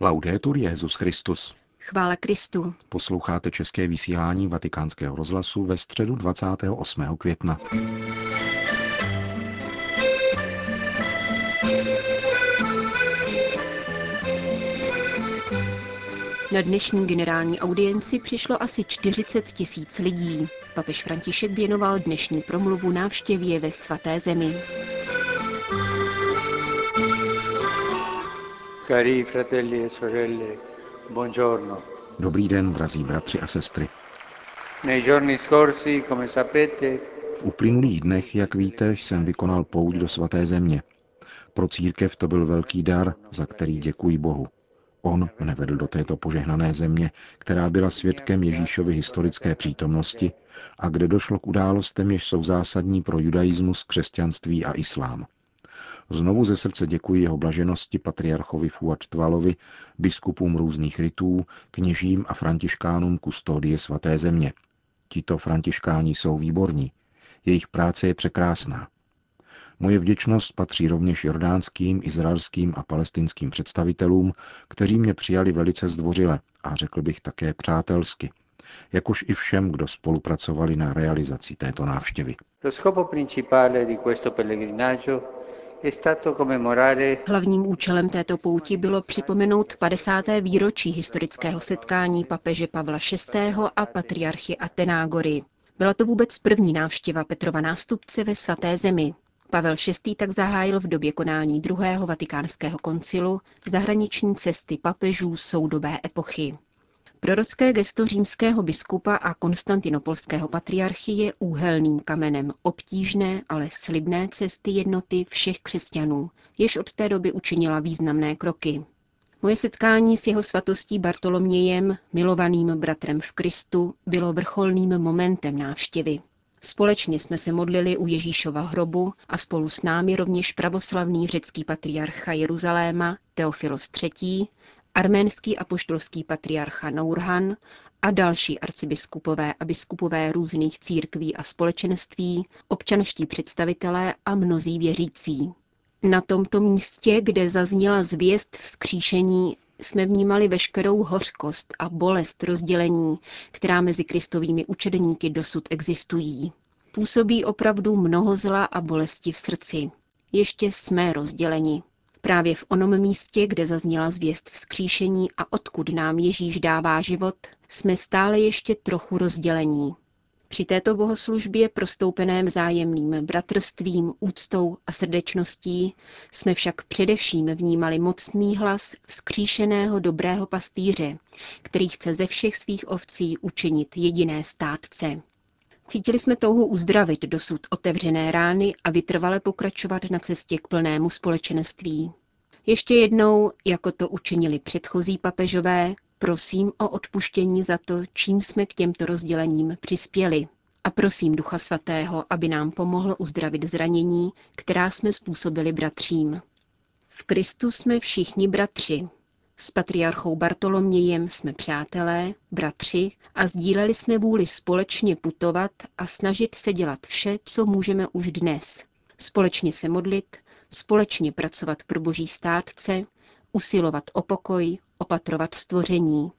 Laudetur Jezus Christus. Chvála Kristu. Posloucháte české vysílání Vatikánského rozhlasu ve středu 28. května. Na dnešní generální audienci přišlo asi 40 tisíc lidí. Papež František věnoval dnešní promluvu návštěvě ve svaté zemi. Cari fratelli e sorelle, buongiorno. Dobrý den, drazí bratři a sestry. Nei giorni scorsi, come sapete, V uplynulých dnech, jak víte, jsem vykonal pouť do svaté země. Pro církev to byl velký dar, za který děkuji Bohu. On mne vedl do této požehnané země, která byla svědkem Ježíšovy historické přítomnosti a kde došlo k událostem, jež jsou zásadní pro judaismus, křesťanství a islám. Znovu ze srdce děkuji jeho blaženosti patriarchovi Fuad Tvalovi, biskupům různých rytů, kněžím a františkánům kustodie svaté země. Tito františkáni jsou výborní. Jejich práce je překrásná. Moje vděčnost patří rovněž jordánským, izraelským a palestinským představitelům, kteří mě přijali velice zdvořile a řekl bych také přátelsky, jakož i všem, kdo spolupracovali na realizaci této návštěvy. lo scopo principale di questo pellegrinaggio Hlavním účelem této pouti bylo připomenout 50. výročí historického setkání papeže Pavla VI. a patriarchy Atenágory. Byla to vůbec první návštěva Petrova nástupce ve svaté zemi. Pavel VI. tak zahájil v době konání druhého vatikánského koncilu zahraniční cesty papežů soudobé epochy. Prorocké gesto římského biskupa a konstantinopolského patriarchy je úhelným kamenem obtížné, ale slibné cesty jednoty všech křesťanů, jež od té doby učinila významné kroky. Moje setkání s jeho svatostí Bartolomějem, milovaným bratrem v Kristu, bylo vrcholným momentem návštěvy. Společně jsme se modlili u Ježíšova hrobu a spolu s námi rovněž pravoslavný řecký patriarcha Jeruzaléma Teofilos III., arménský apoštolský patriarcha Nourhan a další arcibiskupové a biskupové různých církví a společenství, občanští představitelé a mnozí věřící. Na tomto místě, kde zazněla zvěst vzkříšení, jsme vnímali veškerou hořkost a bolest rozdělení, která mezi kristovými učedníky dosud existují. Působí opravdu mnoho zla a bolesti v srdci. Ještě jsme rozděleni. Právě v onom místě, kde zazněla zvěst vzkříšení a odkud nám Ježíš dává život, jsme stále ještě trochu rozdělení. Při této bohoslužbě prostoupené vzájemným bratrstvím, úctou a srdečností jsme však především vnímali mocný hlas vzkříšeného dobrého pastýře, který chce ze všech svých ovcí učinit jediné státce. Cítili jsme touhu uzdravit dosud otevřené rány a vytrvale pokračovat na cestě k plnému společenství. Ještě jednou, jako to učinili předchozí papežové, prosím o odpuštění za to, čím jsme k těmto rozdělením přispěli. A prosím Ducha Svatého, aby nám pomohl uzdravit zranění, která jsme způsobili bratřím. V Kristu jsme všichni bratři, s patriarchou Bartolomějem jsme přátelé, bratři a sdíleli jsme vůli společně putovat a snažit se dělat vše, co můžeme už dnes. Společně se modlit, společně pracovat pro boží státce, usilovat o pokoj, opatrovat stvoření.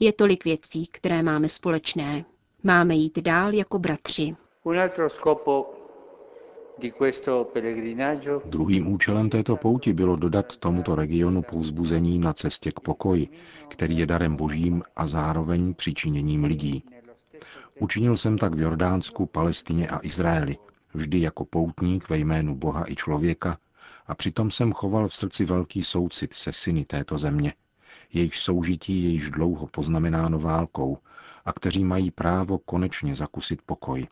Je tolik věcí, které máme společné. Máme jít dál jako bratři. Druhým účelem této pouti bylo dodat tomuto regionu povzbuzení na cestě k pokoji, který je darem božím a zároveň přičiněním lidí. Učinil jsem tak v Jordánsku, Palestině a Izraeli, vždy jako poutník ve jménu Boha i člověka, a přitom jsem choval v srdci velký soucit se syny této země, jejich soužití je již dlouho poznamenáno válkou a kteří mají právo konečně zakusit pokoj.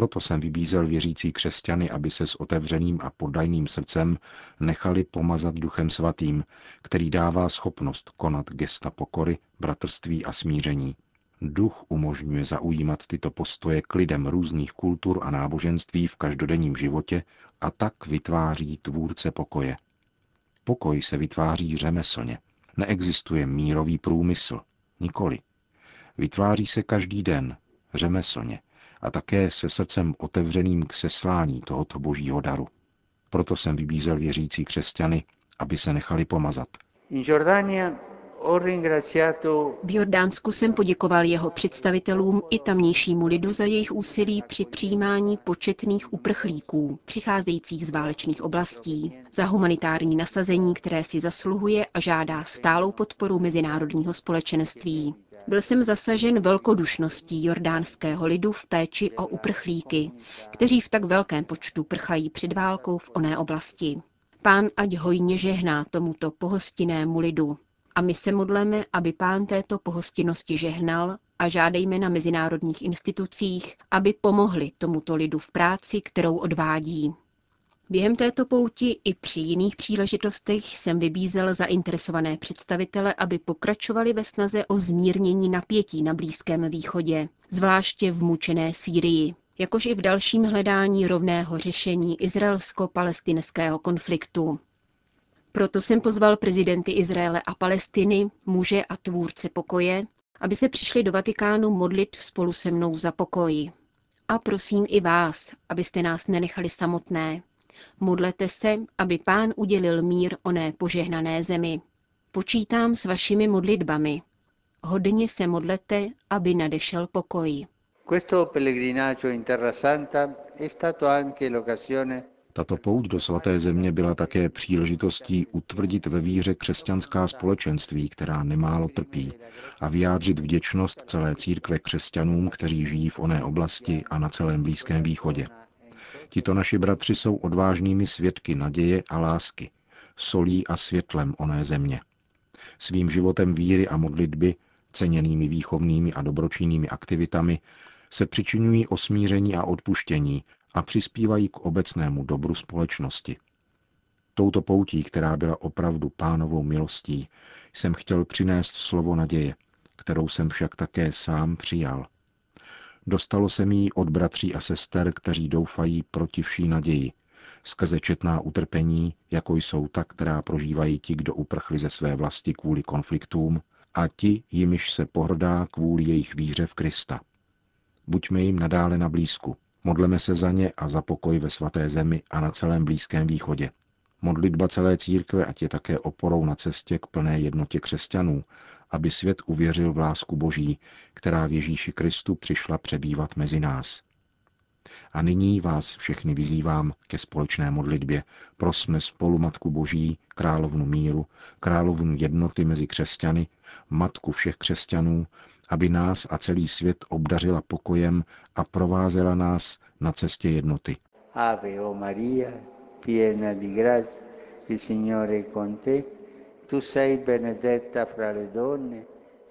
Proto jsem vybízel věřící křesťany, aby se s otevřeným a poddajným srdcem nechali pomazat Duchem Svatým, který dává schopnost konat gesta pokory, bratrství a smíření. Duch umožňuje zaujímat tyto postoje k lidem různých kultur a náboženství v každodenním životě a tak vytváří tvůrce pokoje. Pokoj se vytváří řemeslně. Neexistuje mírový průmysl. Nikoli. Vytváří se každý den, řemeslně, a také se srdcem otevřeným k seslání tohoto božího daru. Proto jsem vybízel věřící křesťany, aby se nechali pomazat. V Jordánsku jsem poděkoval jeho představitelům i tamnějšímu lidu za jejich úsilí při přijímání početných uprchlíků, přicházejících z válečných oblastí, za humanitární nasazení, které si zasluhuje a žádá stálou podporu mezinárodního společenství. Byl jsem zasažen velkodušností jordánského lidu v péči o uprchlíky, kteří v tak velkém počtu prchají před válkou v oné oblasti. Pán ať hojně žehná tomuto pohostinnému lidu. A my se modleme, aby pán této pohostinnosti žehnal a žádejme na mezinárodních institucích, aby pomohli tomuto lidu v práci, kterou odvádí. Během této pouti i při jiných příležitostech jsem vybízel zainteresované představitele, aby pokračovali ve snaze o zmírnění napětí na Blízkém východě, zvláště v mučené Sýrii, jakož i v dalším hledání rovného řešení izraelsko-palestinského konfliktu. Proto jsem pozval prezidenty Izraele a Palestiny, muže a tvůrce pokoje, aby se přišli do Vatikánu modlit spolu se mnou za pokoj. A prosím i vás, abyste nás nenechali samotné. Modlete se, aby pán udělil mír oné požehnané zemi. Počítám s vašimi modlitbami. Hodně se modlete, aby nadešel pokoj. Questo pellegrinaggio in Terra Santa è stato anche l'occasione tato pouť do svaté země byla také příležitostí utvrdit ve víře křesťanská společenství, která nemálo trpí, a vyjádřit vděčnost celé církve křesťanům, kteří žijí v oné oblasti a na celém Blízkém východě. Tito naši bratři jsou odvážnými svědky naděje a lásky, solí a světlem oné země. Svým životem víry a modlitby, ceněnými výchovnými a dobročinnými aktivitami, se přičinují o smíření a odpuštění a přispívají k obecnému dobru společnosti. Touto poutí, která byla opravdu pánovou milostí, jsem chtěl přinést slovo naděje, kterou jsem však také sám přijal. Dostalo se mi od bratří a sester, kteří doufají proti vší naději, skrze četná utrpení, jako jsou ta, která prožívají ti, kdo uprchli ze své vlasti kvůli konfliktům, a ti, jimiž se pohrdá kvůli jejich víře v Krista. Buďme jim nadále na blízku, Modleme se za ně a za pokoj ve svaté zemi a na celém Blízkém východě. Modlitba celé církve ať je také oporou na cestě k plné jednotě křesťanů, aby svět uvěřil v lásku Boží, která v Ježíši Kristu přišla přebývat mezi nás. A nyní vás všechny vyzývám ke společné modlitbě. Prosme spolu Matku Boží, královnu míru, královnu jednoty mezi křesťany, matku všech křesťanů, aby nás a celý svět obdařila pokojem a provázela nás na cestě jednoty. Ave o Maria, piena di grazia, il Signore è con te,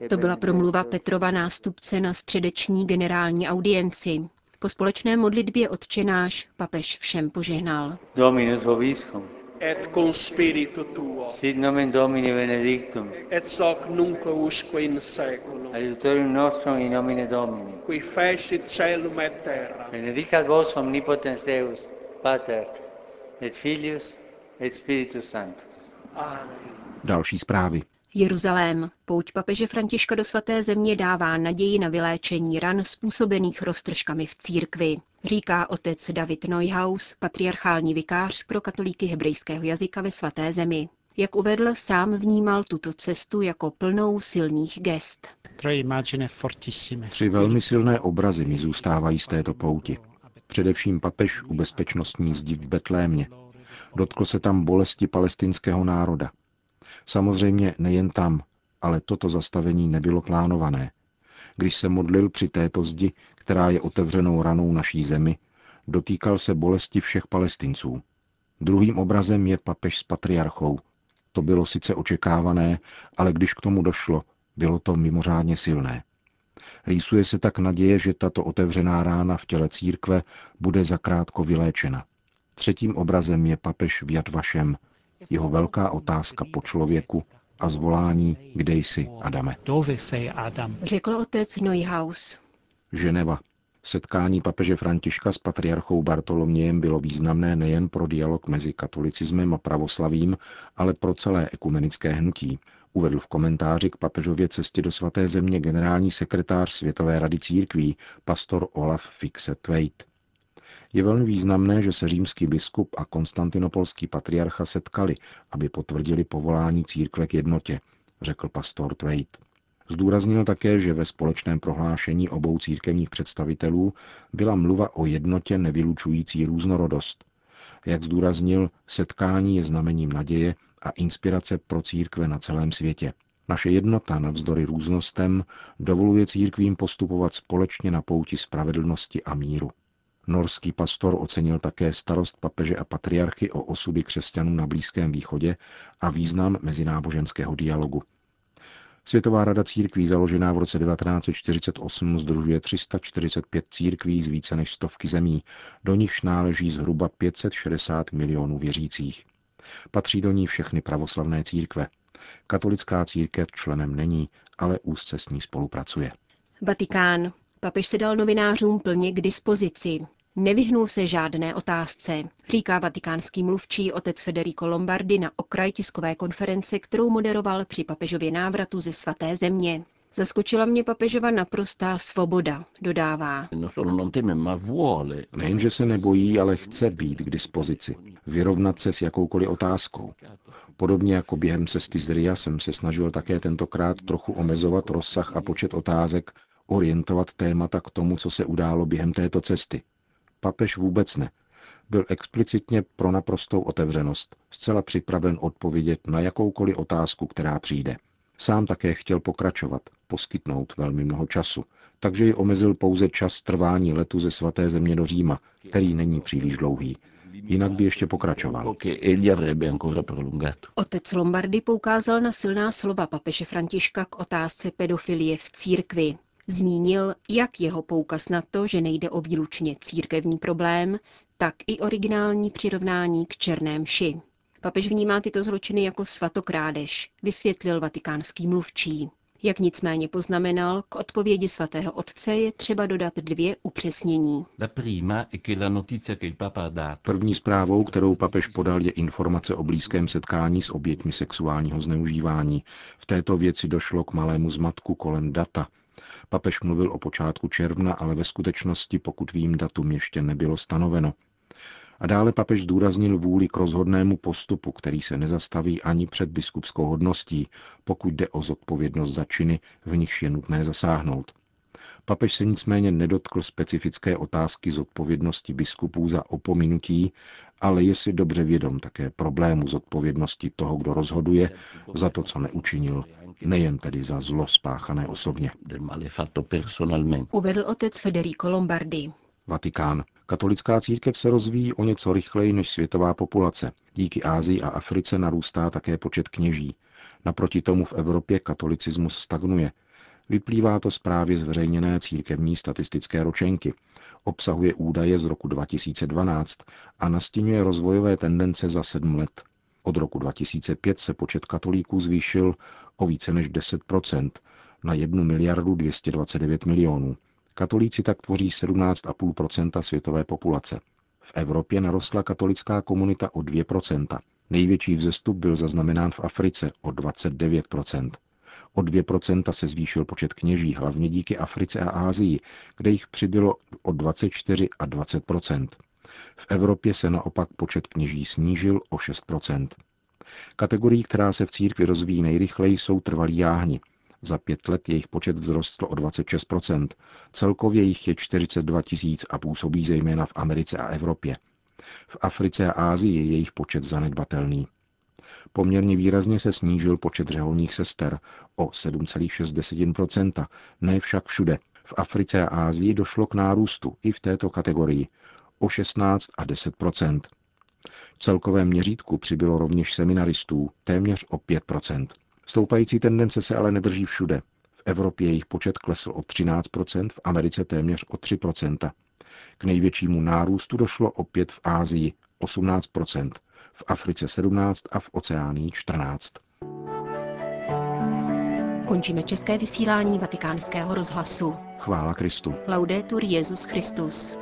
to byla promluva Petrova nástupce na středeční generální audienci. Po společné modlitbě odčenáš papež všem požehnal. Dominus vobiscum et cum spiritu tuo. Sit nomen Domini benedictum. Et hoc nunc usque in seculum. Aiutorium nostrum in nomine Domini. Qui fecit celum et terra. Benedicat vos omnipotens Deus, Pater, et Filius, et Spiritus Sanctus. Další zprávy. Jeruzalém. Pouť papeže Františka do svaté země dává naději na vyléčení ran způsobených roztržkami v církvi, říká otec David Neuhaus, patriarchální vikář pro katolíky hebrejského jazyka ve svaté zemi. Jak uvedl, sám vnímal tuto cestu jako plnou silných gest. Tři velmi silné obrazy mi zůstávají z této pouti. Především papež u bezpečnostní zdi v Betlémě. Dotkl se tam bolesti palestinského národa. Samozřejmě nejen tam, ale toto zastavení nebylo plánované. Když se modlil při této zdi, která je otevřenou ranou naší zemi, dotýkal se bolesti všech palestinců. Druhým obrazem je papež s patriarchou. To bylo sice očekávané, ale když k tomu došlo, bylo to mimořádně silné. Rýsuje se tak naděje, že tato otevřená rána v těle církve bude zakrátko vyléčena. Třetím obrazem je papež v Jadvašem, jeho velká otázka po člověku a zvolání, kde jsi, Adame. Řekl otec Neuhaus. Ženeva. Setkání papeže Františka s patriarchou Bartolomějem bylo významné nejen pro dialog mezi katolicismem a pravoslavím, ale pro celé ekumenické hnutí, uvedl v komentáři k papežově cestě do svaté země generální sekretář Světové rady církví, pastor Olaf Fixet Tveit. Je velmi významné, že se římský biskup a konstantinopolský patriarcha setkali, aby potvrdili povolání církve k jednotě, řekl pastor Tveit. Zdůraznil také, že ve společném prohlášení obou církevních představitelů byla mluva o jednotě nevylučující různorodost. Jak zdůraznil, setkání je znamením naděje a inspirace pro církve na celém světě. Naše jednota navzdory různostem dovoluje církvím postupovat společně na pouti spravedlnosti a míru. Norský pastor ocenil také starost papeže a patriarchy o osudy křesťanů na Blízkém východě a význam mezináboženského dialogu. Světová rada církví, založená v roce 1948, združuje 345 církví z více než stovky zemí, do nichž náleží zhruba 560 milionů věřících. Patří do ní všechny pravoslavné církve. Katolická církev členem není, ale úzce s ní spolupracuje. Vatikán. Papež se dal novinářům plně k dispozici. Nevyhnul se žádné otázce, říká vatikánský mluvčí otec Federico Lombardi na okraj tiskové konference, kterou moderoval při papežově návratu ze svaté země. Zaskočila mě papežova naprostá svoboda, dodává. Nejenže se nebojí, ale chce být k dispozici, vyrovnat se s jakoukoliv otázkou. Podobně jako během cesty z Ria jsem se snažil také tentokrát trochu omezovat rozsah a počet otázek, orientovat témata k tomu, co se událo během této cesty. Papež vůbec ne. Byl explicitně pro naprostou otevřenost, zcela připraven odpovědět na jakoukoliv otázku, která přijde. Sám také chtěl pokračovat, poskytnout velmi mnoho času, takže ji omezil pouze čas trvání letu ze svaté země do Říma, který není příliš dlouhý. Jinak by ještě pokračoval. Otec Lombardy poukázal na silná slova papeže Františka k otázce pedofilie v církvi. Zmínil jak jeho poukaz na to, že nejde o výlučně církevní problém, tak i originální přirovnání k černém ši. Papež vnímá tyto zločiny jako svatokrádež, vysvětlil vatikánský mluvčí. Jak nicméně poznamenal, k odpovědi svatého otce je třeba dodat dvě upřesnění. První zprávou, kterou papež podal, je informace o blízkém setkání s oběťmi sexuálního zneužívání. V této věci došlo k malému zmatku kolem data. Papež mluvil o počátku června, ale ve skutečnosti, pokud vím, datum ještě nebylo stanoveno. A dále papež zdůraznil vůli k rozhodnému postupu, který se nezastaví ani před biskupskou hodností, pokud jde o zodpovědnost za činy, v nichž je nutné zasáhnout. Papež se nicméně nedotkl specifické otázky zodpovědnosti biskupů za opominutí, ale je si dobře vědom také problému zodpovědnosti toho, kdo rozhoduje za to, co neučinil, nejen tedy za zlo spáchané osobně. Uvedl otec Federico Lombardi. Vatikán. Katolická církev se rozvíjí o něco rychleji než světová populace. Díky Ázii a Africe narůstá také počet kněží. Naproti tomu v Evropě katolicismus stagnuje. Vyplývá to z právě zveřejněné církevní statistické ročenky. Obsahuje údaje z roku 2012 a nastínuje rozvojové tendence za sedm let. Od roku 2005 se počet katolíků zvýšil o více než 10% na 1 miliardu 229 milionů. Katolíci tak tvoří 17,5% světové populace. V Evropě narostla katolická komunita o 2% Největší vzestup byl zaznamenán v Africe o 29 O 2% se zvýšil počet kněží, hlavně díky Africe a Ázii, kde jich přibylo o 24 a 20% V Evropě se naopak počet kněží snížil o 6% Kategorií, která se v církvi rozvíjí nejrychleji, jsou trvalí jáhni. Za pět let jejich počet vzrostl o 26%. Celkově jich je 42 tisíc a působí zejména v Americe a Evropě. V Africe a Ázii je jejich počet zanedbatelný. Poměrně výrazně se snížil počet řeholních sester o 7,6%, ne však všude. V Africe a Ázii došlo k nárůstu i v této kategorii o 16 a 10 V celkovém měřítku přibylo rovněž seminaristů téměř o 5% Stoupající tendence se ale nedrží všude. V Evropě jejich počet klesl o 13%, v Americe téměř o 3%. K největšímu nárůstu došlo opět v Ázii 18%, v Africe 17% a v Oceánii 14%. Končíme české vysílání vatikánského rozhlasu. Chvála Kristu. Laudetur Jezus Christus.